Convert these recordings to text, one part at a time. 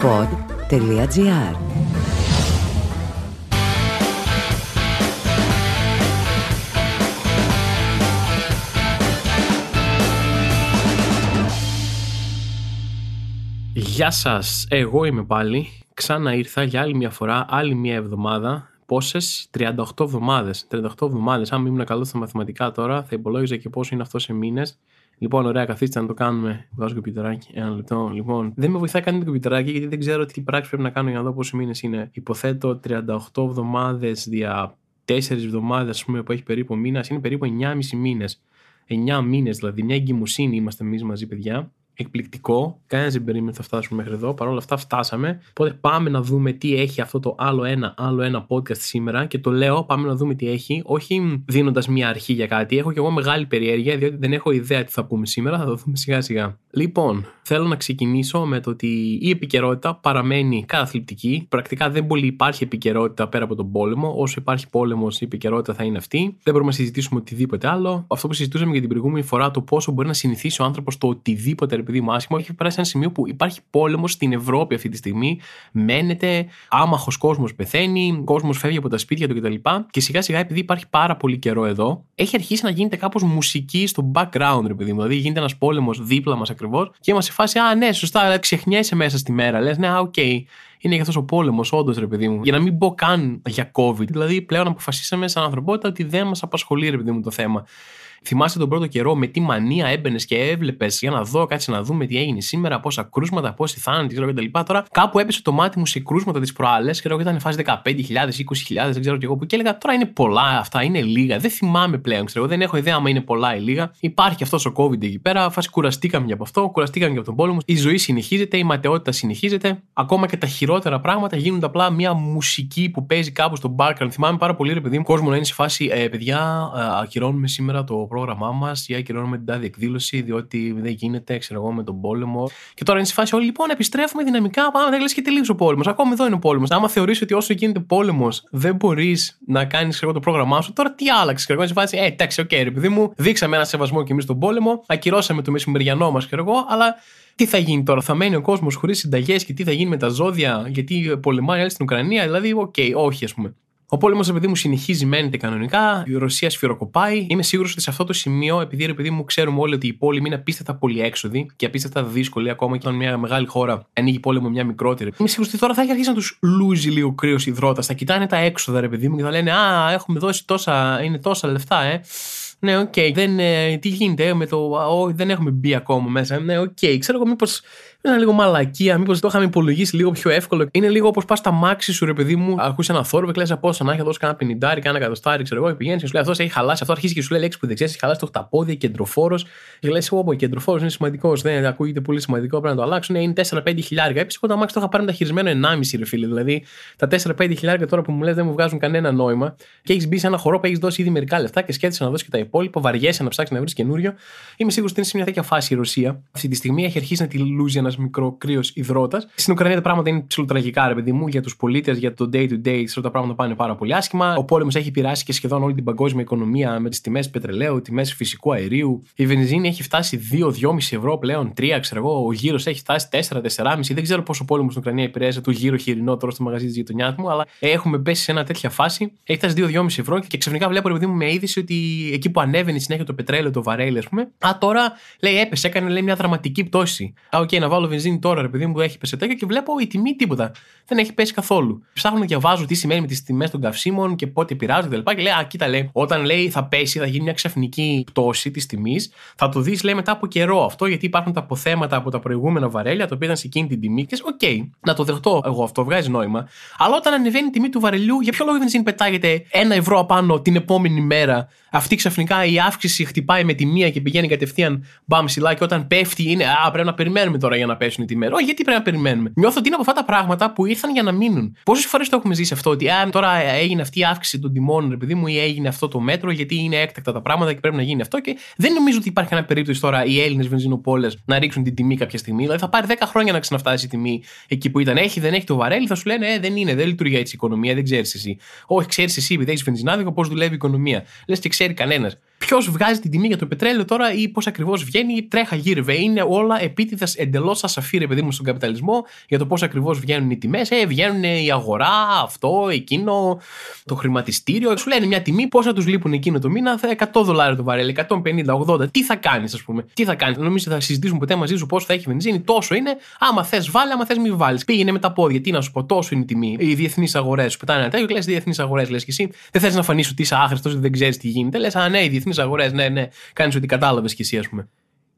pod.gr Γεια σας, εγώ είμαι πάλι. Ξανά ήρθα για άλλη μια φορά, άλλη μια εβδομάδα. Πόσες, 38 εβδομάδες. 38 εβδομάδες. Αν ήμουν καλός στα μαθηματικά τώρα, θα υπολόγιζα και πόσο είναι αυτό σε μήνες. Λοιπόν, ωραία, καθίστε να το κάνουμε. Βάζω κομπιτεράκι. Ένα λεπτό. Λοιπόν, δεν με βοηθάει καν το κομπιτεράκι γιατί δεν ξέρω τι πράξη πρέπει να κάνω για να δω πόσοι μήνες είναι. Υποθέτω 38 εβδομάδες δια 4 εβδομάδες, ας πούμε, που έχει περίπου μήνας, είναι περίπου 9,5 μήνες. 9 μήνες δηλαδή, μια εγκυμοσύνη είμαστε εμείς μαζί, παιδιά εκπληκτικό. Κανένας δεν περίμενε θα φτάσουμε μέχρι εδώ. Παρ' όλα αυτά φτάσαμε. Οπότε πάμε να δούμε τι έχει αυτό το άλλο ένα, άλλο ένα podcast σήμερα. Και το λέω, πάμε να δούμε τι έχει. Όχι δίνοντας μια αρχή για κάτι. Έχω και εγώ μεγάλη περιέργεια, διότι δεν έχω ιδέα τι θα πούμε σήμερα. Θα το δούμε σιγά σιγά. Λοιπόν, θέλω να ξεκινήσω με το ότι η επικαιρότητα παραμένει καταθλιπτική. Πρακτικά δεν πολύ υπάρχει επικαιρότητα πέρα από τον πόλεμο. Όσο υπάρχει πόλεμος, η επικαιρότητα θα είναι αυτή. Δεν μπορούμε να συζητήσουμε οτιδήποτε άλλο. Αυτό που συζητούσαμε για την προηγούμενη φορά, το πόσο μπορεί να συνηθίσει ο άνθρωπος το οτιδήποτε ρε παιδί μου, άσχημο, έχει περάσει ένα σημείο που υπάρχει πόλεμος στην Ευρώπη αυτή τη στιγμή. Μαίνεται, άμαχος κόσμος πεθαίνει, κόσμος φεύγει από τα σπίτια του κτλ. Και σιγά σιγά, επειδή υπάρχει πάρα πολύ καιρό εδώ, έχει αρχίσει να γίνεται κάπως μουσική στο background, ρε παιδί μου. Δηλαδή γίνεται ένας πόλεμος δίπλα μας ακριβώς και είμαστε σε φάση, Α, ναι, σωστά, αλλά ξεχνιέσαι μέσα στη μέρα. Λες, ναι, OK. Okay είναι για αυτός ο πόλεμος, όντως, ρε παιδί μου. Για να μην πω καν για COVID. Δηλαδή, πλέον αποφασίσαμε σαν ανθρωπότητα ότι δεν μας απασχολεί, ρε παιδί μου, το θέμα. Θυμάσαι τον πρώτο καιρό με τι μανία έμπαινες και έβλεπες για να δω, κάτσε να δούμε τι έγινε σήμερα, πόσα κρούσματα, πόσοι θάνατοι κτλ. Τώρα κάπου έπεσε το μάτι μου σε κρούσματα τη προάλλες και εγώ ήταν φάση 15.000, 20.000, δεν ξέρω και εγώ που και έλεγα τώρα είναι πολλά αυτά, είναι λίγα. Δεν θυμάμαι πλέον, ξέρω εγώ, δεν έχω ιδέα άμα είναι πολλά ή λίγα. Υπάρχει αυτός ο COVID εκεί πέρα, φάση κουραστήκαμε για από αυτό, κουραστήκαμε για από τον πόλεμο. Η ζωή συνεχίζεται, η ματαιότητα συνεχίζεται. Ακόμα και τα χειρότερα πράγματα γίνονται απλά μια μουσική που παίζει κάπου στο background. Θυμάμαι πάρα πολύ, ρε παιδί μου, κόσμο να είναι σε φάση, ε, παιδιά, ε, ακυρώνουμε σήμερα το πρόγραμμά μας ή ακυρώνουμε την τάδε εκδήλωση, διότι δεν γίνεται, ξέρω εγώ, με τον πόλεμο. Και τώρα είναι σε φάση όλοι, λοιπόν, επιστρέφουμε δυναμικά. Πάμε, δεν λες και τελείωσε ο πόλεμος. Ακόμα εδώ είναι ο πόλεμος. Άμα θεωρήσει ότι όσο γίνεται πόλεμος δεν μπορείς να κάνεις το πρόγραμμά σου, τώρα τι άλλαξες, ξέρω εγώ, σε φάση, ε, εντάξει, OK, okay, ρε παιδί μου, δείξαμε ένα σεβασμό κι εμείς στον πόλεμο, ακυρώσαμε το μεσημεριανό μας, ξέρω εγώ, αλλά τι θα γίνει τώρα, θα μένει ο κόσμος χωρίς συνταγές και τι θα γίνει με τα ζώδια, γιατί πολεμάνε άλλοι στην Ουκρανία. Δηλαδή, OK, okay, όχι, ας πούμε. Ο πόλεμος, ρε παιδί μου, συνεχίζει, μαίνεται κανονικά. Η Ρωσία σφυροκοπάει. Είμαι σίγουρος ότι σε αυτό το σημείο, επειδή, ρε παιδί μου, ξέρουμε όλοι ότι οι πόλεμοι είναι απίστευτα έξοδοι και απίστευτα δύσκολοι, ακόμα και όταν μια μεγάλη χώρα ανοίγει πόλεμο μια μικρότερη. Είμαι σίγουρος ότι τώρα θα έχει αρχίσει να τους λούζει λίγο κρύος ιδρώτας. Θα κοιτάνε τα έξοδα, ρε παιδί μου, και θα λένε Α, έχουμε δώσει τόσα, είναι τόσα λεφτά, ε. Ναι, OK. Okay. Ε, τι γίνεται με το. Oh, δεν έχουμε μπει ακόμα μέσα. Ναι, OK. Okay. Ξέρω εγώ μήπως είναι λίγο μαλακία, μήπως το είχαμε υπολογίσει λίγο πιο εύκολο. Είναι λίγο όπως πας με το αμάξι σου, ρε παιδί μου, ακούσει ένα θόρυβο και λες από να έχει δώσει κανένα πενηντάρι, κανένα εκατοστάρι, ξέρω εγώ, πηγαίνεις και σου λέει αυτός έχει χαλάσει. Αυτό αρχίζει και σου λέει λέξη που δεν ξέρεις, έχει χαλάσει το χταπόδι, κεντροφόρος. Και λες, εγώ, κεντροφόρος είναι σημαντικός, δεν ακούγεται πολύ σημαντικό, πρέπει να το αλλάξουν. Είναι 4-5 χιλιάρια. Επίσης, εγώ το αμάξι το είχα πάρει μεταχειρισμένο 1,5 ρε φίλε. Δηλαδή τα 4-5 χιλιάρια τώρα που μου λες δεν μου βγάζουν κανένα νόημα και έχεις μπει σε ένα χώρο που έχεις δώσει ήδη μερικά λεφτά και σκέφτεσαι να δώσεις και τα υπόλοιπα, βαριέσαι να ψάξεις να βρεις καινούριο. Είμαι σίγουρος ότι είναι σε μια τέτοια φάση η Ρωσία. Αυτή τη στιγμή έχει αρχίσει να τη λούζει ένα μικρό κρύο υδρότας. Στην Ουκρανία τα πράγματα είναι ψηλοτραγικά, ρε παιδί μου, για τους πολίτες, για το day to day. Ξέρω τα πράγματα πάνε πάρα πολύ άσχημα. Ο πόλεμος έχει επηρεάσει και σχεδόν όλη την παγκόσμια οικονομία με τις τιμές πετρελαίου, τιμές φυσικού αερίου. Η βενζίνη έχει φτάσει 2-2,5 ευρώ πλέον, 3 ξέρω εγώ. Ο γύρος έχει φτάσει 4-4,5. Δεν ξέρω πόσο πόλεμο στην Ουκρανία επηρέασε το γύρο χοιρινό τώρα στο μαγαζί της γειτονιάς μου, αλλά έχουμε πέσει σε ένα τέτοια φάση. Έχει φτάσει 2-2,5 ευρώ και ξαφνικά βλέπω, ρε παιδί μου, με είδηση ότι εκεί που ανέβαινε συνέχεια το πετρέλαιο, το βαρέλι, ας πούμε. Α, τώρα λέει έπεσε, έκανε λέει, μια δραματική πτώση. Α, OK, okay, να βάλω βενζίνη τώρα, ρε παιδί μου, που έχει πέσει τέτοιο και βλέπω η τιμή τίποτα. Δεν έχει πέσει καθόλου. Ψάχνω να διαβάζω τι συμβαίνει με τις τιμές των καυσίμων και πότε επηρεάζονται κλπ. Και λέει, Α, κοίτα, λέει, όταν λέει θα πέσει, θα γίνει μια ξαφνική πτώση της τιμής, θα το δεις, λέει, μετά από καιρό αυτό, γιατί υπάρχουν τα αποθέματα από τα προηγούμενα βαρέλια, τα οποία ήταν σε εκείνη την τιμή. Και OK, okay, να το δεχτώ εγώ αυτό, βγάζει νόημα. Αλλά όταν ανεβαίνει η τιμή του βαρελιού, για ποιο λόγο δεν πετάγεται ένα ευρώ απάνω την επόμενη μέρα. Αυτή ξαφνικά η αύξηση χτυπάει με τη μία και πηγαίνει κατευθείαν μπαμ ψηλά και όταν πέφτει είναι Α, πρέπει να περιμένουμε τώρα για να πέσουν οι τιμές. Όχι, γιατί πρέπει να περιμένουμε. Νιώθω ότι είναι από αυτά τα πράγματα που ήρθαν για να μείνουν. Πόσες φορές το έχουμε ζήσει αυτό, ότι α, τώρα έγινε αυτή η αύξηση των τιμών, ρε παιδί μου, ή έγινε αυτό το μέτρο, γιατί είναι έκτακτα τα πράγματα και πρέπει να γίνει αυτό. Και δεν νομίζω ότι υπάρχει κανένα περίπτωση τώρα οι Έλληνες βενζινοπόλες να ρίξουν την τιμή κάποια στιγμή. Δηλαδή θα πάρει 10 χρόνια να ξαναφτάσει η τιμή εκεί που ήταν. Έχει, δεν έχει το βαρέλι, θα σου λένε ε, δεν είναι, δεν λειτουργεί έτσι η οικονομία, δεν ξέρεις εσύ. Όχι, ξέρεις εσύ, επειδή έχεις βενζινάδικο, πώς δουλεύει η οικονομία. Λες και ξέρει κανένας. Ποιος βγάζει την τιμή για το πετρέλαιο τώρα ή πώς ακριβώς βγαίνει, τρέχα γύρευε. Είναι όλα επίτηδες εντελώς ασαφή, παιδί μου, στον καπιταλισμό για το πώς ακριβώς βγαίνουν οι τιμές. Ε, βγαίνουν η αγορά, αυτό, εκείνο, το χρηματιστήριο. Σου λένε μια τιμή, πόσα τους λείπουν εκείνο το μήνα, 100 δολάρια το βαρέλι, 150, 80. Τι θα κάνεις, ας πούμε. Τι θα κάνεις. Νομίζω θα συζητήσουμε ποτέ μαζί σου πώς θα έχει βενζίνη. Τόσο είναι. Άμα θες, βάλει, άμα θες, μην βάλεις. Πήγαινε με τα πόδια. Τι να σου πω, τόσο είναι η τιμή. Οι διεθνείς αγορές σου πετάνε ένα τέτοιο, λες διεθνείς αγορές, λες και εσύ. Δεν θες να φανείς ότι είσαι άχρηστος, δεν ξέρεις τι γίνεται. Λες, α ναι, οι διεθνείς αγορές, ναι, ναι. Κάνεις ότι κατάλαβες κι εσύ, ας πούμε.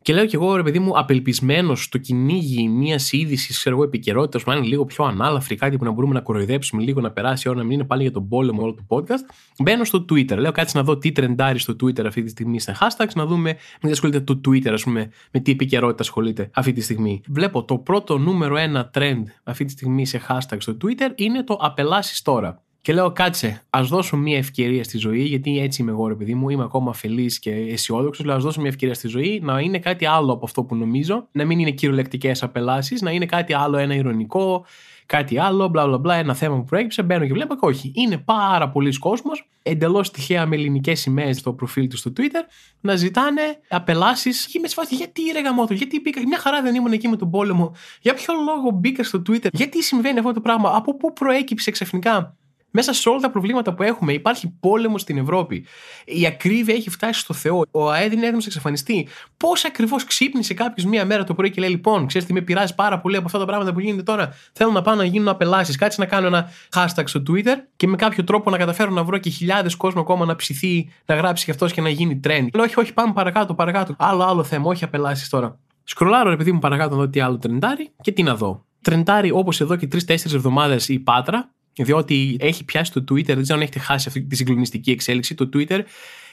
Και λέω κι εγώ, ρε παιδί μου, απελπισμένος στο κυνήγι μια είδησης, ξέρω εγώ, επικαιρότητας, που να είναι λίγο πιο ανάλαφρη, κάτι που να μπορούμε να κοροϊδέψουμε λίγο, να περάσει η ώρα, να μην είναι πάλι για τον πόλεμο όλο το podcast. Μπαίνω στο Twitter. Λέω κάτσε να δω τι τρεντάρει στο Twitter αυτή τη στιγμή στα hashtags, να δούμε μην ασχολείται το Twitter, ας πούμε, με τι επικαιρότητα ασχολείται αυτή τη στιγμή. Βλέπω το πρώτο νούμερο ένα trend αυτή τη στιγμή σε hashtag στο Twitter είναι το απελάσεις τώρα. Και λέω, κάτσε, ας δώσω μια ευκαιρία στη ζωή, γιατί έτσι είμαι εγώ, ρε παιδί μου, είμαι ακόμα αφελής και αισιόδοξος. Λέω, ας δώσω μια ευκαιρία στη ζωή να είναι κάτι άλλο από αυτό που νομίζω, να μην είναι κυριολεκτικές απελάσεις, να είναι κάτι άλλο, ένα ηρωνικό, κάτι άλλο, μπλα μπλα μπλα, ένα θέμα που προέκυψε. Μπαίνω και βλέπω και όχι. Είναι πάρα πολλοί κόσμος, εντελώς τυχαία με ελληνικές σημαίες στο προφίλ του στο Twitter, να ζητάνε απελάσεις. Και με σφάση, γιατί ρε γαμότο, γιατί μπήκα. Μια χαρά δεν ήμουν εκεί με τον πόλεμο. Για ποιο λόγο μπήκα στο Twitter, γιατί συμβαίνει αυτό το πράγμα, από πού προέκυψε ξαφνικά μέσα σε όλα τα προβλήματα που έχουμε υπάρχει πόλεμος στην Ευρώπη. Η ακρίβεια έχει φτάσει στο Θεό. Ο ΑΕΔ είναι έτοιμος να εξαφανιστεί. Πώς ακριβώς ξύπνησε κάποιος μία μέρα το πρωί και λέει: Λοιπόν, ξέρεις τι με πειράζει πάρα πολύ από αυτά τα πράγματα που γίνεται τώρα. Θέλω να πάω να γίνουν απελάσεις. Κάτσε να κάνω ένα hashtag στο Twitter και με κάποιο τρόπο να καταφέρω να βρω και χιλιάδες κόσμο ακόμα να ψηθεί, να γράψει και αυτός και να γίνει trend. Λέω: Όχι, όχι, πάμε παρακάτω, παρακάτω. Άλλο, άλλο θέμα, όχι απελάσεις τώρα. Σκρολάρω, επειδή μου παρακάτω να δω τι άλλο τρεντάρει και τι να δω. Τρεντάρει όπως εδώ και τρει-τέσσερι εβδομάδες η Πάτρα, διότι έχει πιάσει το Twitter, δεν ξέρω αν έχετε χάσει αυτή τη συγκλονιστική εξέλιξη. Το Twitter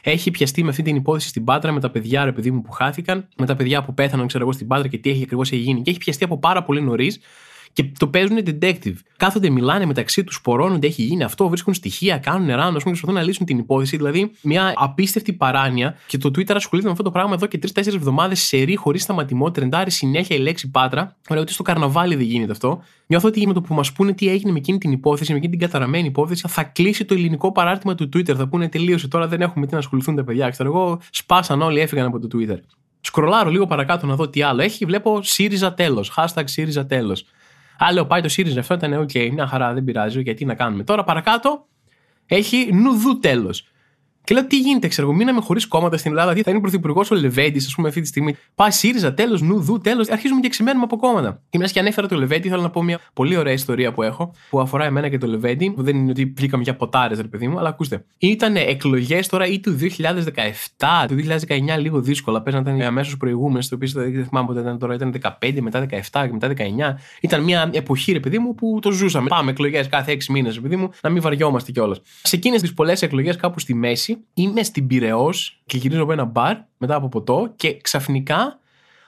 έχει πιαστεί με αυτή την υπόθεση στην Πάτρα, με τα παιδιά ρε παιδί μου που χάθηκαν, με τα παιδιά που πέθαναν, ξέρω εγώ, στην Πάτρα και τι έχει ακριβώς γίνει. Και έχει πιαστεί από πάρα πολύ νωρίς και το παίζουν detective. Κάθονται, μιλάνε μεταξύ τους, σπορώνονται, έχει γίνει αυτό, βρίσκουν στοιχεία, κάνουν ράνο, ας πούμε, προσπαθούν να λύσουν την υπόθεση. Δηλαδή, μια απίστευτη παράνοια. Και το Twitter ασχολείται με αυτό το πράγμα εδώ και τρει-τέσσερι εβδομάδες σε ρί, χωρίς σταματημό, τρεντάρει συνέχεια η λέξη πάτρα. Ωραία, ότι στο καρναβάλι δεν γίνεται αυτό. Νιώθω ότι με το που μας πούνε τι έγινε με εκείνη την υπόθεση, με εκείνη την καταραμένη υπόθεση, θα κλείσει το ελληνικό παράρτημα του Twitter. Θα πούνε τελείωσε τώρα, δεν έχουμε τι να ασχοληθούν τα παιδιά. Ξέρω εγώ, σπάσαν όλοι, έφυγαν από το Twitter. Σκρολάρω λίγο παρακάτω να δω τι άλλο έχει. Βλέπω ΣΥΡΙΖΑ τέλος. Hashtag ΣΥΡΙΖΑ τέλος. Α, πάει το ΣΥΡΙΖΑ αυτό, ήταν OK, μια χαρά, δεν πειράζει, γιατί να κάνουμε. Τώρα παρακάτω έχει νουδού τέλος. Και λέω τι γίνεται, ξέρω εγώ, μείναμε χωρίς κόμματα στην Ελλάδα. Τι θα είναι πρωθυπουργός ο Λεβέντης, ας πούμε, αυτή τη στιγμή. Πάει ΣΥΡΙΖΑ, τέλος, νουδού, τέλος. Αρχίζουμε και ξεμένουμε από κόμματα. Και μιας και ανέφερα το Λεβέντη, θέλω να πω μια πολύ ωραία ιστορία που έχω, που αφορά εμένα και το Λεβέντη, που δεν είναι ότι βγήκαμε για ποτάρες, ρε παιδί μου, αλλά ακούστε. Ήταν εκλογές τώρα ή του 2017, του 2019 λίγο δύσκολα. Παίζαν ήταν αμέσως προηγούμενες, το οποίο δεν θυμάμαι πότε ήταν τώρα, ήταν 15, μετά 17 και μετά 19. Ήταν μια εποχή, ρε παιδί μου, που το ζούσαμε. Πάμε εκλογές κάθε 6 μήνες, ρε παιδί μου, να μην βαριόμαστε κιόλας. Σε εκείνες τις πολλές εκλογές κάπου στη μέση, είμαι στην Πυραιός και γυρίζω από ένα μπαρ μετά από ποτό και ξαφνικά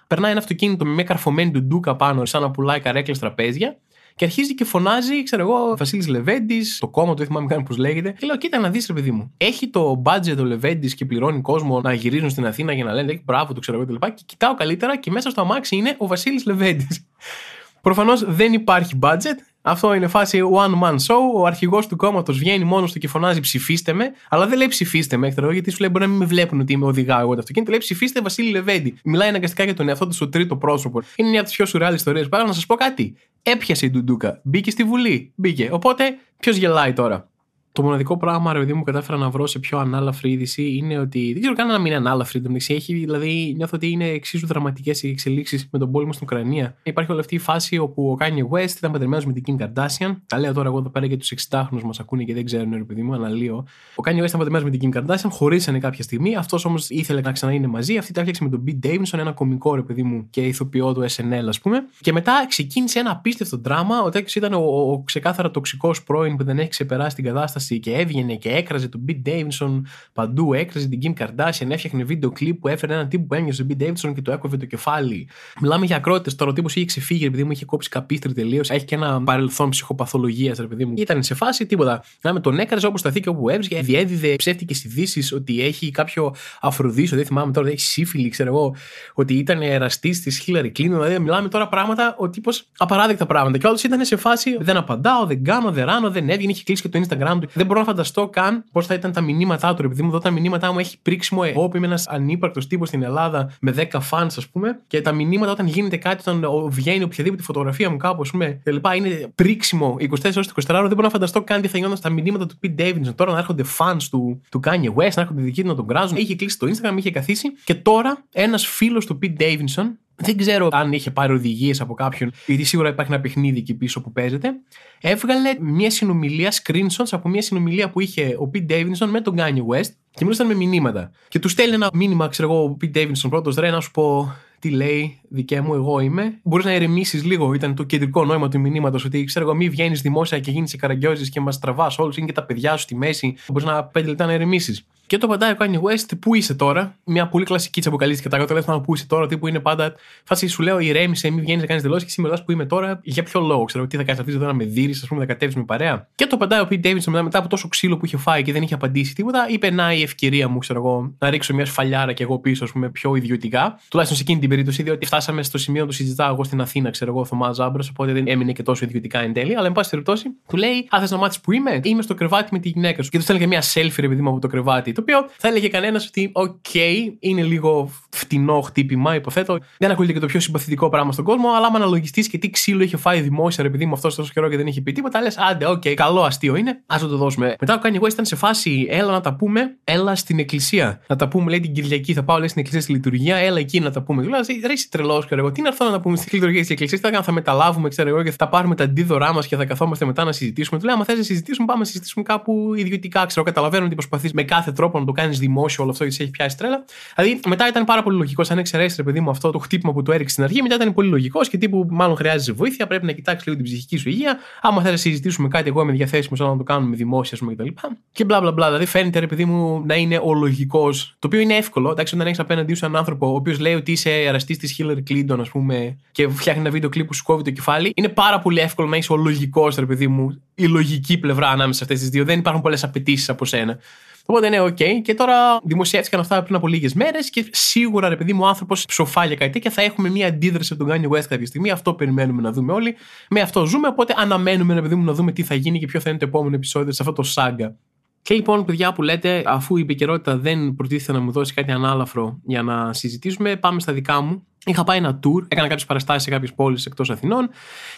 περνάει ένα αυτοκίνητο με μια καρφωμένη του ντούκα πάνω, σαν να πουλάει καρέκλες τραπέζια. Και αρχίζει και φωνάζει, ξέρω εγώ, Βασίλης Λεβέντης, το κόμμα του, δεν θυμάμαι καν πώς λέγεται. Και λέω, κοίτα να δεις, ρε παιδί μου. Έχει το budget ο Λεβέντης και πληρώνει κόσμο να γυρίζουν στην Αθήνα για να λένε, έχει μπράβο του, ξέρω εγώ κτλ. Και κοιτάω καλύτερα και μέσα στο αμάξι είναι ο Βασίλης Λεβέντης. Προφανώς δεν υπάρχει budget. Αυτό είναι φάση one man show. Ο αρχηγός του κόμματος βγαίνει μόνος του και φωνάζει ψηφίστε με, αλλά δεν λέει ψηφίστε με, ξέρω, γιατί σου λέει μπορεί να μην με βλέπουν ότι είμαι οδηγάω εγώ το αυτοκίνητο. Λέει ψηφίστε Βασίλη Λεβέντη. Μιλάει αναγκαστικά για τον εαυτό του στο τρίτο πρόσωπο. Είναι μια από τις πιο σουρεάλ ιστορίες. Πάρα να σας πω κάτι. Έπιασε η Ντουντούκα. Μπήκε στη Βουλή. Μπήκε. Οπότε ποιος γελάει τώρα; Το μοναδικό πράγμα, ρε παιδί μου, κατάφερα να βρω σε πιο ανάλαφρη είδηση είναι ότι. Δεν ξέρω καν να μην είναι ανάλαφρη. Το έχει, δηλαδή, νιώθω ότι είναι εξίσου δραματικές οι εξελίξεις με τον πόλεμο στην Ουκρανία. Υπάρχει όλη αυτή η φάση όπου ο Kanye West ήταν παντρεμένος με την Kim Kardashian. Τα λέω τώρα εγώ εδώ πέρα για τους 60χρονου μας ακούνε και δεν ξέρουν, ρε παιδί μου, αναλύω. Ο Kanye West ήταν παντρεμένος με την Kim Kardashian, χωρίσανε κάποια στιγμή. Αυτός όμως ήθελε να ξαναείνε μαζί. Αυτή τα έφτιαξε με τον Pete Davidson, ένα κομικό ρε παιδί μου και ηθοποιό του SNL, ας πούμε. Και μετά ξεκίνησε ένα απίστευτο δράμα. Ο Τέξ ήταν ο, ο, ο ξεκάθαρα τοξικός πρώην που δεν έχει ξεπεράσει την κατάσταση και έβγαινε και έκραζε τον Beat Davidson παντού, έκραζε την Kim Kardashian, έφτιαχνε βίντεο κλιπ που έφερε έναν τύπο που έμοιαζε τον Beat Davidson και το έκοβε το κεφάλι. Μιλάμε για ακρότητες. Τώρα ο τύπος είχε ξεφύγει, επειδή μου είχε κόψει καπίστρι τελείως. Έχει και ένα παρελθόν ψυχοπαθολογίας, επειδή μου. Ήταν σε φάση τίποτα. Να με τον έκραζε όπως σταθεί και όπου έβρισκε. Διέδιδε ψεύτικες ειδήσεις ότι έχει κάποιο αφροδίσιο, δεν θυμάμαι τώρα, έχει σύφυλλη, ξέρω εγώ, ότι ήταν εραστή τη Hillary Clinton. Δηλαδή μιλάμε τώρα πράγματα, ο τύπος απαράδεκτα πράγματα. Και όλο ήταν σε φάση δεν απαντάω, δεν κάνω, δεν ράνω, δεν έβγαινε, είχε κλείσει και το Instagram του Δεν μπορώ να φανταστώ καν πώς θα ήταν τα μηνύματά του. Επειδή μου εδώ τα μηνύματά μου έχει πρίξιμο εγώ που είμαι ένας ανύπαρκτος τύπος στην Ελλάδα με 10 fans, ας πούμε, και τα μηνύματα όταν γίνεται κάτι, όταν βγαίνει οποιαδήποτε φωτογραφία μου κάπου, ας πούμε, κλπ. Είναι πρίξιμο 24 ώρες 24 ώρες. Δεν μπορώ να φανταστώ καν τι θα γινόταν στα μηνύματα του Pete Davidson. Τώρα να έρχονται fans του, του Kanye West, να έρχονται δικοί του να τον κράζουν. Είχε κλείσει το Instagram, είχε καθίσει. Και τώρα ένας φίλος του Pete Davidson δεν ξέρω αν είχε πάρει οδηγίες από κάποιον, γιατί σίγουρα υπάρχει ένα παιχνίδι εκεί πίσω που παίζεται. Έβγαλε μια συνομιλία, screenshots από μια συνομιλία που είχε ο Pete Davidson με τον Kanye West και μιλούσαν με μηνύματα. Και του στέλνει ένα μήνυμα, ξέρω εγώ, ο Pete Davidson πρώτος, ρε, να σου πω τι λέει, δικέ μου, εγώ είμαι. Μπορείς να ερεμήσεις λίγο, ήταν το κεντρικό νόημα του μηνύματος, ότι ξέρω εγώ, μη βγαίνεις δημόσια και γίνεις καραγκιόζης και μας τραβάς όλους, είναι και τα παιδιά σου στη μέση. Μπορείς να πέντε λεπτά να ερεμήσεις. Και το απαντάει ο Kanye West, πού είσαι τώρα; Μια πολύ κλασική τη αποκαλύψη και τα τηλέφωνα που είσαι τώρα, που είναι πάντα. Φάση σου λέω, ηρέμησε, μην βγαίνεις να κάνεις δηλώσεις και σήμερα που είμαι τώρα, για ποιο λόγο, ξέρω τι θα κάνεις αυτή εδώ να με δει, ας πούμε, να κατέβεις με παρέα. Και το απαντάει ο Pete Davidson μετά, μετά από τόσο ξύλο που είχε φάει και δεν είχε απαντήσει τίποτα, είπε να η ευκαιρία μου, ξέρω εγώ, να ρίξω μια σφαλιάρα και εγώ πίσω, ας πούμε, πιο ιδιωτικά. Τουλάχιστον σε εκείνη την περίπτωση, διότι φτάσαμε στο σημείο να το συζητάω εγώ στην Αθήνα, ξέρω εγώ, Θωμάς Ζάμπρα, οπότε δεν έμεινε και τόσο ιδιωτικά εν τέλει. Αλλά εν πάση περιπτώσει, του λέει, Α θες να μάθεις που είμαι, είμαι στο κρεβάτι με τη γυναίκα σου. Και του έστειλε μια selfie, ρε παιδί μου από το κρεβάτι, το οποίο θα έλεγε κανένας ότι, OK, okay, είναι λίγο φτηνό χτύπημα, υποθέτω. Δεν ακούγεται και το πιο συμπαθητικό πράγμα στον κόσμο, αλλά άμα αναλογιστείς και τι ξύλο είχε φάει δημόσια, ρε παιδί μου, αυτός τόσο καιρό και δεν είχε πει τίποτα, λες, άντε, OK, okay, καλό αστείο είναι, ας το δώσουμε. Μετά ο Kanye West ήταν σε φάση, έλα να τα πούμε, έλα στην εκκλησία. Να τα πούμε, λέει την Κυριακή, θα πάω λέει, στην εκκλησία στη λειτουργία, έλα εκεί να τα πούμε. Δηλαδή, ρε, είσαι τρελός, ξέρω εγώ, τι είναι αυτό να τα πούμε στη λειτουργία της εκκλησίας, θα, θα μεταλάβουμε, ξέρω εγώ, και θα πάρουμε τα αντίδωρά μας και θα καθόμαστε μετά να συζητήσουμε. Του λέω, άμα θες να συζητήσουμε, πάμε να συζητήσουμε κάπου ιδιωτικά, ξέρω, καταλαβαίνω ότι προσπαθείς με κάθε τρόπο να το κάνεις δημόσιο όλο αυτό γιατί έχει πιάσει τρέλα. Δηλαδή μετά ήταν πάρα πολύ λογικός, αν εξαιρέσεις ρε παιδί μου αυτό το χτύπημα που του έριξες στην αρχή, μετά ήταν πολύ λογικός και τύπου μάλλον χρειάζεσαι βοήθεια, πρέπει να κοιτάξεις λίγο την ψυχική σου υγεία. Άμα θες να συζητήσουμε κάτι, εγώ είμαι διαθέσιμος να το κάνουμε δημόσια, ας πούμε κτλ. Και μπλα μπλα μπλα. Δηλαδή φαίνεται ρε παιδί μου να είναι ο λογικός, το οποίο είναι εύκολο. Εντάξει, όταν έχεις απέναντί σου έναν άνθρωπο ο οποίος λέει ότι είσαι εραστή της Hillary Clinton, ας πούμε, και φτιάχνει ένα βίντεο κλειπ που σου κόβει το κεφάλι, είναι πάρα πολύ εύκολο να είσαι ο λογικός, ρε παιδί μου, η λογική πλευρά ανάμεσα σε αυτές τις δύο. Δεν υπάρχουν πολλές απαιτήσεις από σένα. Οπότε ναι, OK. Okay. Και τώρα δημοσιεύτηκαν αυτά πριν από λίγες μέρες και σίγουρα, ρε παιδί μου, ο άνθρωπος ψοφάει για κάτι και θα έχουμε μια αντίδραση από τον Kanye West κάποια στιγμή. Αυτό περιμένουμε να δούμε όλοι. Με αυτό ζούμε. Οπότε αναμένουμε, ρε παιδί μου, να δούμε τι θα γίνει και ποιο θα είναι το επόμενο επεισόδιο σε αυτό το σάγκα. Και λοιπόν, παιδιά που λέτε, αφού η επικαιρότητα δεν προτίθεται να μου δώσει κάτι ανάλαφρο για να συζητήσουμε, πάμε στα δικά μου. Είχα πάει ένα tour, έκανα κάποιες παραστάσεις σε κάποιες πόλεις εκτός Αθηνών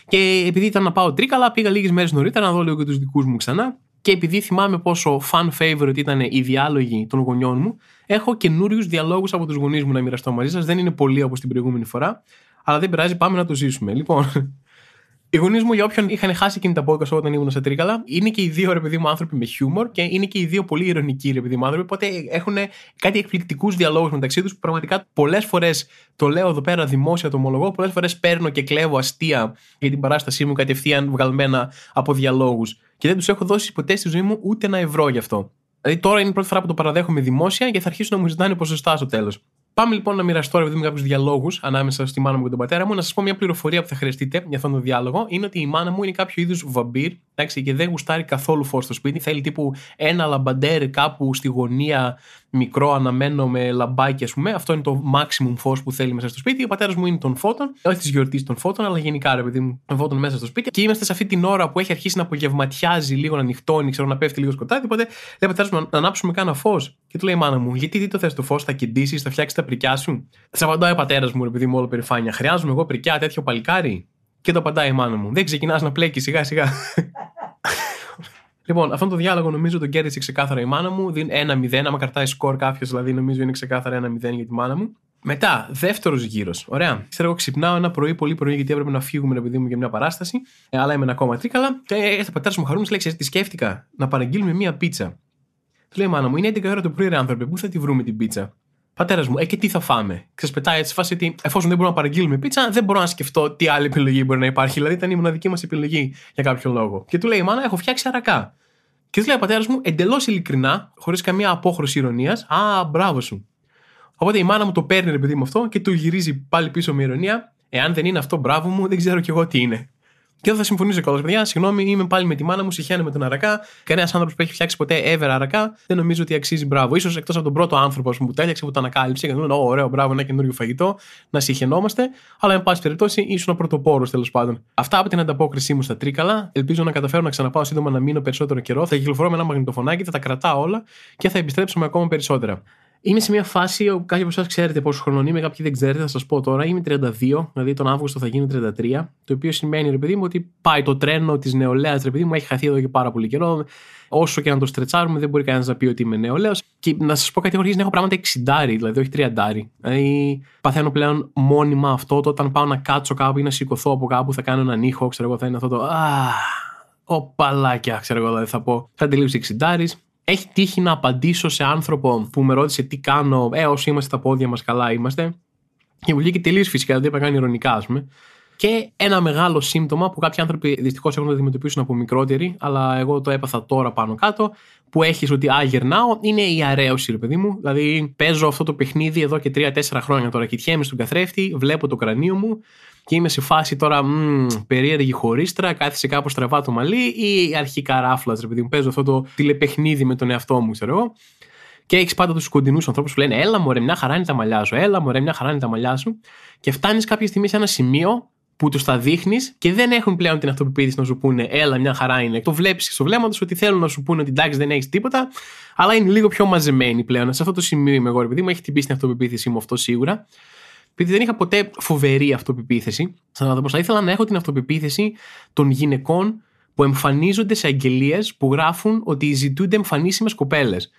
και επειδή ήταν να πάω τρίκαλα, πήγα λίγες μέρες νωρίτερα να δω λίγο και τους δικούς μου ξανά. Και επειδή θυμάμαι πόσο fan favorite ήταν οι διάλογοι των γονιών μου, έχω καινούριους διαλόγους από τους γονείς μου να μοιραστώ μαζί σας. Δεν είναι πολύ όπως την προηγούμενη φορά, αλλά δεν πειράζει, πάμε να το ζήσουμε. Λοιπόν, οι γονείς μου, για όποιον είχαν χάσει εκείνη τα podcast όταν ήμουν σε τρίκαλα, είναι και οι δύο ρε παιδί μου άνθρωποι με χιούμορ και είναι και οι δύο πολύ ηρωνικοί ρε παιδί μου άνθρωποι. Οπότε έχουν κάτι εκπληκτικούς διαλόγους μεταξύ τους που πραγματικά πολλές φορές το λέω εδώ πέρα δημόσια, το ομολογώ. Πολλές φορές παίρνω και κλέβω αστεία για την παράστασή μου κατευθείαν βγαλμένα από διαλόγους. Και δεν τους έχω δώσει ποτέ στη ζωή μου ούτε ένα ευρώ γι' αυτό. Δηλαδή τώρα είναι η πρώτη φορά που το παραδέχομαι δημόσια και θα αρχίσουν να μου ζητάνε ποσοστά στο τέλος. Πάμε λοιπόν να μοιραστώ ρε, με κάποιους διαλόγους ανάμεσα στη μάνα μου και τον πατέρα μου. Να σας πω μια πληροφορία που θα χρειαστείτε για αυτόν τον διάλογο. Είναι ότι η μάνα μου είναι κάποιο είδους βαμπύρ εντάξει, και δεν γουστάρει καθόλου φως στο σπίτι. Θέλει τύπου ένα λαμπαντέρ κάπου στη γωνία μικρό αναμένο με λαμπάκι, ας πούμε. Αυτό είναι το maximum φω που θέλει μέσα στο σπίτι. Ο πατέρας μου είναι των φώτων, όχι της γιορτής των φώτων, αλλά γενικά ρε παιδί μου, των φώτων μέσα στο σπίτι. Και είμαστε σε αυτή την ώρα που έχει αρχίσει να απογευματιάζει λίγο, να νυχτώνει, ξέρω να πέφτει λίγο σκοτάδι. Οπότε λέει πατέρας μου να ανάψουμε κάνα φως. Και του λέει μάνα μου, γιατί τι το θες το φως, θα κεντήσεις, θα φτιάξεις τα πρικιά σου; Σα απαντάει ο πατέρας μου, επειδή μου όλο περηφάνεια. Χρειάζομαι εγώ πρικιά τέτοιο παλικάρι; Και το απαντάει η μάνα μου. Δεν ξεκινάς να πλέκεις σιγά σιγά. Λοιπόν, αυτόν το διάλογο νομίζω τον κέρδισε ξεκάθαρα η μάνα μου. Δίνει ένα-0. Άμα κρατάει σκορ κάποιος, δηλαδή νομίζω είναι ξεκάθαρα ένα-0 για τη μάνα μου. Μετά, δεύτερος γύρος. Ωραία. Ξέρω εγώ ξυπνάω ένα πρωί, πολύ πρωί, γιατί έπρεπε να φύγουμε, επειδή μου για μια παράσταση. Ε, αλλά είμαι ακόμα τρίκαλα. Και έρθει ο πατέρας μου χαρούμενος, λέει: Τι σκέφτηκα; Να παραγγείλουμε μία πίτσα. Του λέει: Μάνα μου, είναι 11 ώρα το πρωί, ρε άνθρωπε, πού θα τη βρούμε την πίτσα; Πατέρας μου, ε, και τι θα φάμε. Ξεσπετάει έτσι φάση ότι εφόσον δεν μπορούμε να παραγγείλουμε πίτσα, δεν μπορώ να σκεφτώ τι άλλη επιλογή μπορεί να υπάρχει. Δηλαδή ήταν η μοναδική μας επιλογή για κάποιο λόγο. Και του λέει: Μάνα, έχω φτιάξει αρακά. Και του λέει ο πατέρας μου εντελώς ειλικρινά, χωρίς καμία απόχρωση ηρωνίας, Α, μπράβο σου. Οπότε η μάνα μου το παίρνει, ρε παιδί μου αυτό, και του γυρίζει πάλι πίσω με ηρωνία. Εάν δεν είναι αυτό, μπράβο μου, δεν ξέρω κι εγώ τι είναι. Και εδώ θα συμφωνήσω κιόλα, παιδιά. Συγγνώμη, είμαι πάλι με τη μάνα μου, συχαίνω με τον αρακά. Κανένας άνθρωπος που έχει φτιάξει ποτέ ever αρακά δεν νομίζω ότι αξίζει μπράβο. σω εκτός από τον πρώτο άνθρωπο που το έλεξε, που το ανακάλυψε και του ωραίο, μπράβο, ένα καινούριο φαγητό, να συχαινόμαστε. Αλλά, εν πάση περιπτώσει, ήσουν πρωτοπόρος τέλος πάντων. Αυτά από την ανταπόκρισή μου στα τρίκαλα. Ελπίζω να καταφέρω να ξαναπάω σύντομα να μείνω περισσότερο καιρό. Θα κυκλοφορώ με ένα μαγνητοφωνάκι, θα τα κρατάω όλα και θα επιστρέψω με ακόμα περισσότερα. Είμαι σε μια φάση όπου κάποιοι από εσάς ξέρετε πόσο χρόνο είμαι, κάποιοι δεν ξέρετε, θα σας πω τώρα. Είμαι 32, δηλαδή τον Αύγουστο θα γίνει 33. Το οποίο σημαίνει, ρε παιδί μου, ότι πάει το τρένο της νεολαίας, ρε παιδί μου, έχει χαθεί εδώ και πάρα πολύ καιρό. Όσο και να το στρετσάρουμε, δεν μπορεί κανένας να πει ότι είμαι νεολαίος. Και να σας πω κάτι, έχω να έχω πράγματα 60, δηλαδή όχι 30. Δηλαδή παθαίνω πλέον μόνιμα αυτό το όταν πάω να κάτσω κάπου ή να σηκωθώ από κάπου, θα κάνω έναν ήχο, ξέρω εγώ, θα είναι αυτό το. Αχ, οπαλάκια, ξέρω εγώ, δηλαδή θα πω. Θα τελείψει 60 έχει τύχει να απαντήσω σε άνθρωπο που με ρώτησε τι κάνω, ε, όσοι είμαστε τα πόδια μας, καλά είμαστε. Και μου βγήκε τελείως φυσικά, δεν είπα καν ηρωνικά, ας πούμε. Και ένα μεγάλο σύμπτωμα που κάποιοι άνθρωποι δυστυχώς έχουν να αντιμετωπίσουν από μικρότεροι, αλλά εγώ το έπαθα τώρα πάνω κάτω, που έχεις ότι α, γερνάω, είναι η αρέωση, ρε παιδί μου. Δηλαδή, παίζω αυτό το παιχνίδι εδώ και 3-4 χρόνια τώρα. Κοιτιέμαι στον καθρέφτη, βλέπω το κρανίο μου, και είμαι σε φάση τώρα μ, περίεργη χωρίστρα, κάθισε κάπως στραβά το μαλλί ή αρχικά ράφλας, ρε παιδί μου. Παίζω αυτό το τηλεπαιχνίδι με τον εαυτό μου, ξέρω εγώ. Και έχεις πάντα τους κοντινούς ανθρώπους που λένε Έλα, μωρέ, μια χαρά είναι τα μαλλιά σου. Έλα, μωρέ, μια χαρά είναι τα μαλλιά σου. Και φτάνεις κάποια στιγμή σε ένα σημείο που τους τα δείχνεις και δεν έχουν πλέον την αυτοπεποίθηση να σου πούνε Έλα, μια χαρά είναι. Το βλέπεις στο βλέμμα τους ότι θέλουν να σου πούνε ότι εντάξει δεν έχεις τίποτα, αλλά είναι λίγο πιο μαζεμένοι πλέον. Σε αυτό το σημείο είμαι εγώ, επειδή μου έχει τυπήσει την αυτοπεποίθηση μου αυτό σίγουρα επειδή δεν είχα ποτέ φοβερή αυτοπεποίθηση, σαν άνθρωπο, θα ήθελα να έχω την αυτοπεποίθηση των γυναικών που εμφανίζονται σε αγγελίες που γράφουν ότι ζητούνται εμφανίσιμες κοπέλες.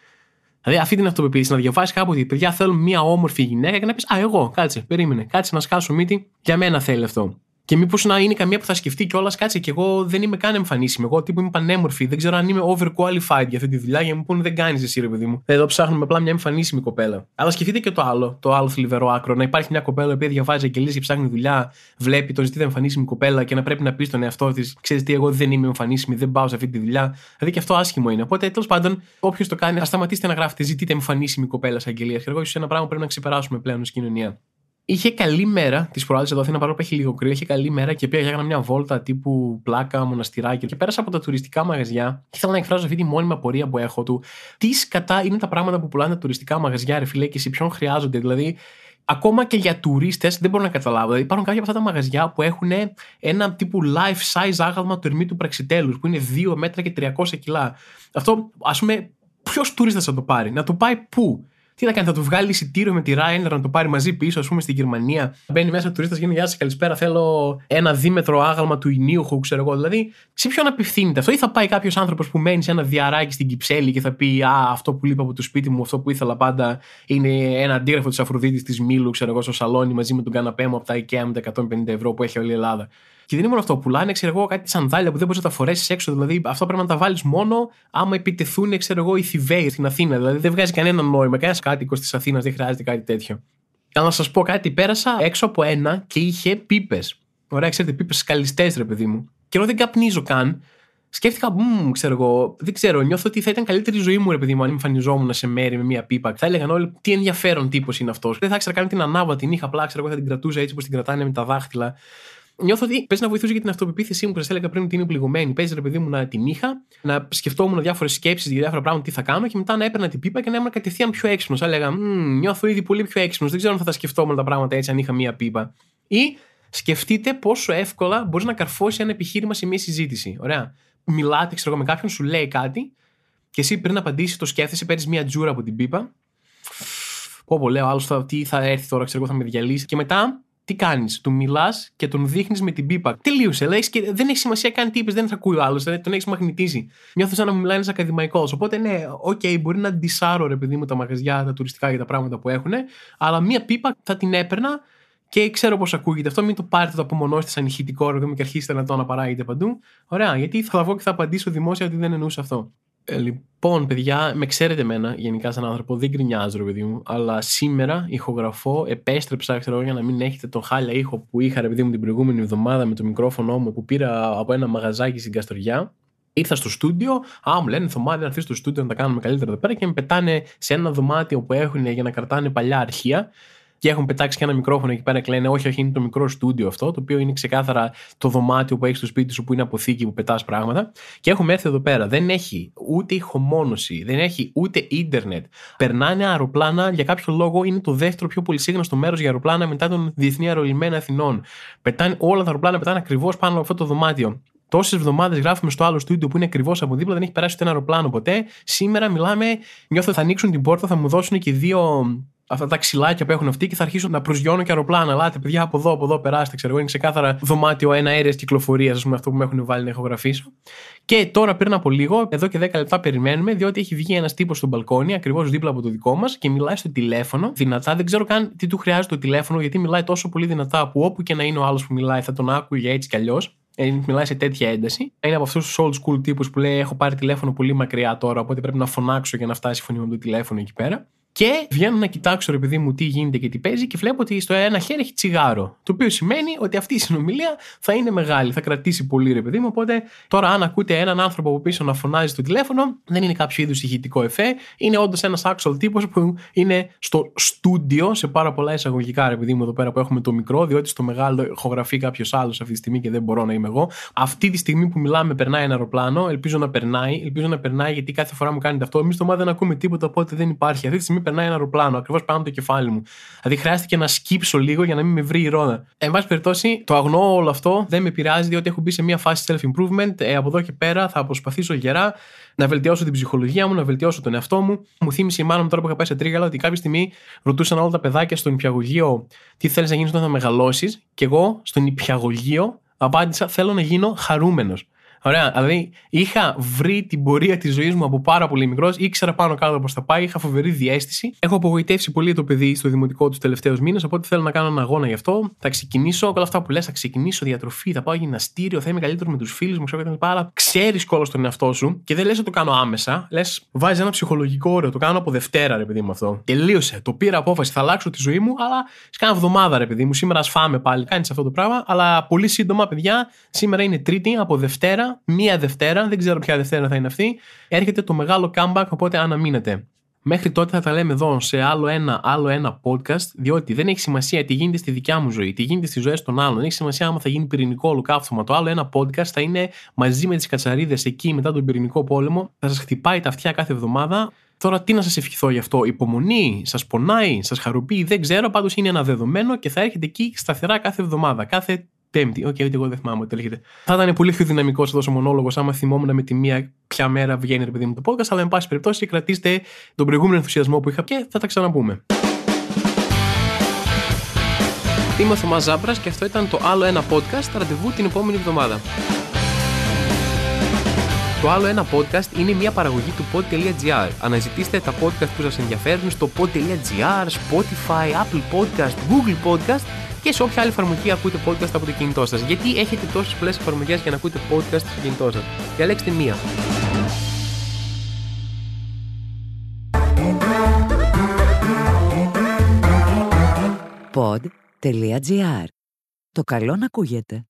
Δηλαδή αυτή την αυτοπεποίθηση να διαβάσεις κάπου ότι παιδιά θέλουν μια όμορφη γυναίκα και να πεις Α, εγώ, κάτσε, περίμενε, κάτσε να σκάσω μύτη, για μένα θέλει αυτό. Και μήπως να είναι καμία που θα σκεφτεί κιόλας, κάτσε και εγώ δεν είμαι καν εμφανίσιμη. Εγώ τύπου είμαι πανέμορφη. Δεν ξέρω αν είμαι overqualified για αυτή τη δουλειά για να μου πούνε δεν κάνεις εσύ, ρε παιδί μου. Εδώ ψάχνουμε απλά μια εμφανίσιμη κοπέλα. Αλλά σκεφτείτε και το άλλο, το άλλο θλιβερό άκρο. Να υπάρχει μια κοπέλα που διαβάζει αγγελίες και ψάχνει δουλειά, βλέπει το ζητήτα εμφανίσιμη κοπέλα και να πρέπει να πεις στον εαυτό της, ξέρεις τι, εγώ δεν είμαι εμφανίσιμη, δεν πάω σε αυτή τη δουλειά. Δηλαδή και αυτό άσχημο είναι. Οπότε τέλος πάντων, όποιος το κάνει, ας σταματήσετε να γράφετε ζητείτε εμφανίσιμη κοπέλα σε αγγελία. Και εγώ ίσως ένα πράγμα πρέπει να ξεπεράσουμε πλέον ως κοινωνία. Είχε καλή μέρα της προάλλης εδώ Αθήνα, παρόλο που έχει λίγο κρύο. Είχε καλή μέρα και πήγα για μια βόλτα τύπου πλάκα, μοναστηράκι. Και πέρασα από τα τουριστικά μαγαζιά. Και ήθελα να εκφράσω αυτή τη μόνιμη απορία που έχω του. Τι σκατά είναι τα πράγματα που πουλάνε τα τουριστικά μαγαζιά, ρε φιλέ, και σε ποιον χρειάζονται. Δηλαδή, ακόμα και για τουρίστες δεν μπορώ να καταλάβω. Δηλαδή, υπάρχουν κάποια από αυτά τα μαγαζιά που έχουν ένα τύπου life size άγαλμα του ερμήτου πραξιτέλου, που είναι 2 μέτρα και 300 κιλά. Αυτό, ας πούμε, ποιος τουρίστας θα το πάρει, να το πάει πού; Τι θα κάνει, θα του βγάλει εισιτήριο με τη Ryanair να το πάρει μαζί πίσω, ας πούμε, στην Γερμανία. Μπαίνει μέσα ο τουρίστας, γίνει Γεια σας, καλησπέρα. Θέλω ένα δίμετρο άγαλμα του Ινίουχου, ξέρω εγώ. Δηλαδή, σε ποιον απευθύνεται αυτό, ή θα πάει κάποιος άνθρωπος που μένει σε ένα διαράκι στην Κυψέλη και θα πει Α, αυτό που λείπα από το σπίτι μου, αυτό που ήθελα πάντα είναι ένα αντίγραφο της Αφροδίτης της Μήλου, ξέρω εγώ, στο σαλόνι μαζί με τον καναπέ μου από τα IKEA με τα 150 ευρώ που έχει όλη η Ελλάδα. Και δεν είναι μόνο αυτό. Πουλάνε, ξέρω εγώ, κάτι σανδάλια που δεν μπορείς να τα φορέσεις έξω. Δηλαδή, αυτό πρέπει να τα βάλεις μόνο άμα επιτεθούν, ξέρω εγώ, οι θηβαίοι στην Αθήνα. Δηλαδή, δεν βγάζει κανένα νόημα. Κανένας κάτοικος της Αθήνας δεν χρειάζεται κάτι τέτοιο. Αλλά να σας πω κάτι, πέρασα έξω από ένα και είχε πίπες. Ωραία, ξέρετε, πίπες σκαλιστές, ρε παιδί μου. Και εγώ δεν καπνίζω καν. Σκέφτηκα, μmm, ξέρω εγώ, δεν ξέρω, νιώθω ότι θα ήταν καλύτερη η ζωή μου, ρε παιδί μου, αν εμφανιζόμουν σε μέρη με μία πίπα. Θα έλεγαν όλοι τι ενδιαφέρον τύπος είναι αυτός. Δεν θα ήξερα καν την ανάβα, την είχα απλά, ξέρω εγώ, θα την κρατούσα έτσι όπως την κρατάνε με τα δάχτυλα νιώθω ότι παίζει να βοηθούσε για την αυτοπεποίθησή μου που σας έλεγα πριν ότι είναι πληγωμένη. Παίζει ρε παιδί μου να την είχα, να σκεφτόμουν διάφορες σκέψεις για διάφορα πράγματα τι θα κάνω και μετά να έπαιρνα την πίπα και να ήμουν κατευθείαν πιο έξυπνος. Έλεγα, νιώθω ήδη πολύ πιο έξυπνος. Δεν ξέρω αν θα τα σκεφτόμουν τα πράγματα έτσι αν είχα μία πίπα. Ή σκεφτείτε πόσο εύκολα μπορείς να καρφώσεις ένα επιχείρημα σε μία συζήτηση. Ωραία. Μιλάτε, ξέρω με κάποιον, σου λέει κάτι και εσύ πριν απαντήσεις το σκέφτεσαι, παίρνεις μία τζούρα από την πίπα. Πω, πω λέω, άλλο τι θα έρθει τώρα, ξέρω εγώ, θα με διαλύσει. Και μετά τι κάνεις, του μιλάς και τον δείχνεις με την πίπα. Τελείωσε, λέει και δεν έχει σημασία καν τι είπες, δεν θα ακούει ο άλλος, τον έχεις μαγνητίσει. Νιώθω σαν να μου μιλάει ένας ακαδημαϊκός. Οπότε ναι, ok, okay, μπορεί να ντισάρω ρε παιδί μου τα μαγαζιά, τα τουριστικά για τα πράγματα που έχουν, αλλά μία πίπα θα την έπαιρνα και ξέρω πώς ακούγεται αυτό. Μην το πάρετε το απομονώσετε σαν ηχητικό ρε και αρχίσετε να το αναπαράγετε παντού. Ωραία, γιατί θα βγω και θα απαντήσω δημόσια ότι δεν εννοούσα αυτό. Ε, λοιπόν, παιδιά, με ξέρετε εμένα γενικά σαν άνθρωπο, δεν γκρινιάζω, ρε παιδί μου, αλλά σήμερα ηχογραφώ, επέστρεψα, ξέρω για να μην έχετε τον χάλια ήχο που είχα, ρε παιδί μου, την προηγούμενη εβδομάδα με το μικρόφωνο μου που πήρα από ένα μαγαζάκι στην Καστοριά. Ήρθα στο στούντιο, α, μου λένε Θωμάδι να έρθεις στο στούντιο να τα κάνουμε καλύτερα εδώ πέρα και με πετάνε σε ένα δωμάτιο που έχουν για να κρατάνε παλιά αρχεία και έχουν πετάξει και ένα μικρόφωνο εκεί πέρα και λένε Όχι, όχι, είναι το μικρό στούντιο αυτό, το οποίο είναι ξεκάθαρα το δωμάτιο που έχεις στο σπίτι σου που είναι αποθήκη που πετάς πράγματα. Και έχουμε έρθει εδώ πέρα. Δεν έχει ούτε ηχομόνωση, δεν έχει ούτε ίντερνετ. Περνάνε αεροπλάνα, για κάποιο λόγο είναι το δεύτερο πιο πολυσύγνωστο μέρος για αεροπλάνα μετά τον Διεθνή Αερολιμένα Αθηνών. Πετάνε, όλα τα αεροπλάνα πετάνε ακριβώς πάνω από αυτό το δωμάτιο. Τόσες εβδομάδες γράφουμε στο άλλο στούντιο που είναι ακριβώς από δίπλα, δεν έχει περάσει ούτε ένα αεροπλάνο ποτέ. Σήμερα μιλάμε, νιώθω θα ανοίξουν την πόρτα, θα μου δώσουν και δύο αυτά τα ξυλάκια που έχουν αυτοί και θα αρχίσουν να προσγειώνω και αεροπλάνα. Ελάτε, παιδιά, από εδώ, από εδώ περάστε. Ξέρω εγώ, είναι ξεκάθαρα δωμάτιο ένα αέρια κυκλοφορίας, ας πούμε, αυτό που με έχουν βάλει να ηχογραφήσω. Και τώρα πριν από λίγο, εδώ και 10 λεπτά περιμένουμε, διότι έχει βγει ένας τύπος στο μπαλκόνι, ακριβώς δίπλα από το δικό μας και μιλάει στο τηλέφωνο δυνατά. Δεν ξέρω καν τι του χρειάζεται το τηλέφωνο, γιατί μιλάει τόσο πολύ δυνατά που όπου και να είναι ο άλλος που μιλάει θα τον άκουγε έτσι κι αλλιώς. Ε, μιλάει σε τέτοια ένταση. Είναι από αυτούς τους old school τύπους που λέει: Έχω πάρει τηλέφωνο πολύ μακριά τώρα, οπότε πρέπει να φωνάξω για να φτάσει η φωνή μου το τηλέφωνο εκεί πέρα. Και βγαίνω να κοιτάξω, ρε παιδί μου, τι γίνεται και τι παίζει και βλέπω ότι στο ένα χέρι έχει τσιγάρο. Το οποίο σημαίνει ότι αυτή η συνομιλία θα είναι μεγάλη, θα κρατήσει πολύ, ρε παιδί μου. Οπότε τώρα, αν ακούτε έναν άνθρωπο από πίσω να φωνάζει στο τηλέφωνο, δεν είναι κάποιο είδους ηχητικό εφέ. Είναι όντως ένας actual τύπος που είναι στο στούντιο, σε πάρα πολλά εισαγωγικά, ρε παιδί μου, εδώ πέρα που έχουμε το μικρό, διότι στο μεγάλο ηχογραφεί κάποιος άλλος αυτή τη στιγμή και δεν μπορώ να είμαι εγώ. Αυτή τη στιγμή που μιλάμε, περνάει ένα αεροπλάνο. Ελπίζω να περνάει. Ελπίζω να περνάει γιατί κάθε φορά μου κάνετε αυτό. Εμείς στο μάτι δεν ακούμε τίποτα, οπότε δεν υπάρχει. Αυτή τη στιγμή περνάει ένα αεροπλάνο ακριβώς πάνω από το κεφάλι μου. Δηλαδή χρειάστηκε να σκύψω λίγο για να μην με βρει η ρόδα. Εν πάση περιπτώσει, το αγνό όλο αυτό δεν με πειράζει διότι έχω μπει σε μια φάση self-improvement. Ε, από εδώ και πέρα θα προσπαθήσω γερά να βελτιώσω την ψυχολογία μου, να βελτιώσω τον εαυτό μου. Μου θύμισε η μάνα μου τώρα που είχα πάει σε τρίγαλα ότι κάποια στιγμή ρωτούσαν όλα τα παιδάκια στον υπηαγωγείο τι θέλεις να γίνεις όταν θα μεγαλώσεις. Και εγώ στον υπηαγωγείο απάντησα θέλω να γίνω χαρούμενος. Ωραία. Δηλαδή, είχα βρει την πορεία της ζωής μου από πάρα πολύ μικρός, ήξερα πάνω κάτω πώς θα πάει, είχα φοβερή διέστηση. Έχω απογοητεύσει πολύ το παιδί στο δημοτικό τους τελευταίους μήνες, οπότε θέλω να κάνω ένα αγώνα γι' αυτό. Θα ξεκινήσω όλα αυτά που λες, θα ξεκινήσω διατροφή, θα πάω γυμναστήριο, θα είμαι καλύτερος με τους φίλους μου, ξέρω κτλ. Αλλά ξέρεις κόλλο στον εαυτό σου και δεν λες ότι το κάνω άμεσα. Λες, βάζεις ένα ψυχολογικό όριο, το κάνω από Δευτέρα, ρε παιδί μου αυτό. Τελείωσε. Το πήρα απόφαση, θα αλλάξω τη ζωή μου, αλλά σε κάνα εβδομάδα, ρε παιδί μου. Σήμερα ας πάλι. Κάνεις αυτό το πράγμα, αλλά πολύ σύντομα, παιδιά, σήμερα είναι Τρίτη από Δευτέρα μία Δευτέρα, δεν ξέρω ποια Δευτέρα θα είναι αυτή, έρχεται το μεγάλο comeback, οπότε αναμείνετε. Μέχρι τότε θα τα λέμε εδώ σε άλλο ένα, άλλο ένα podcast, διότι δεν έχει σημασία τι γίνεται στη δικιά μου ζωή, τι γίνεται στις ζωές των άλλων. Δεν έχει σημασία άμα θα γίνει πυρηνικό ολοκαύτωμα. Το άλλο ένα podcast θα είναι μαζί με τις κατσαρίδες εκεί μετά τον πυρηνικό πόλεμο. Θα σας χτυπάει τα αυτιά κάθε εβδομάδα. Τώρα τι να σας ευχηθώ γι' αυτό, υπομονή, σας πονάει, σας χαροποιεί, δεν ξέρω, πάντως είναι ένα δεδομένο και θα έρχεται εκεί σταθερά κάθε εβδομάδα, κάθε Πέμπτη. Ok, okay, εγώ δεν θυμάμαι ότι λέγεται. Θα ήταν πολύ πιο δυναμικός αυτός ο μονόλογος άμα θυμόμουν με τη μία ποια μέρα βγαίνει, ρε παιδί μου, το podcast. Αλλά, εν πάση περιπτώσει, κρατήστε τον προηγούμενο ενθουσιασμό που είχα και θα τα ξαναπούμε. Είμαι ο Θωμάς Ζάμπρας και αυτό ήταν το άλλο ένα podcast, ραντεβού την επόμενη εβδομάδα. Το άλλο ένα podcast είναι μια παραγωγή του pod.gr. Αναζητήστε τα podcast που σας ενδιαφέρουν στο pod.gr, Spotify, Apple Podcast, Google Podcast και σε όποια άλλη εφαρμογή ακούτε podcast από το κινητό σας. Γιατί έχετε τόσες πολλές εφαρμογές για να ακούτε podcast στο κινητό σας. Διαλέξτε μία. Pod.gr. Το καλό να ακούγεται.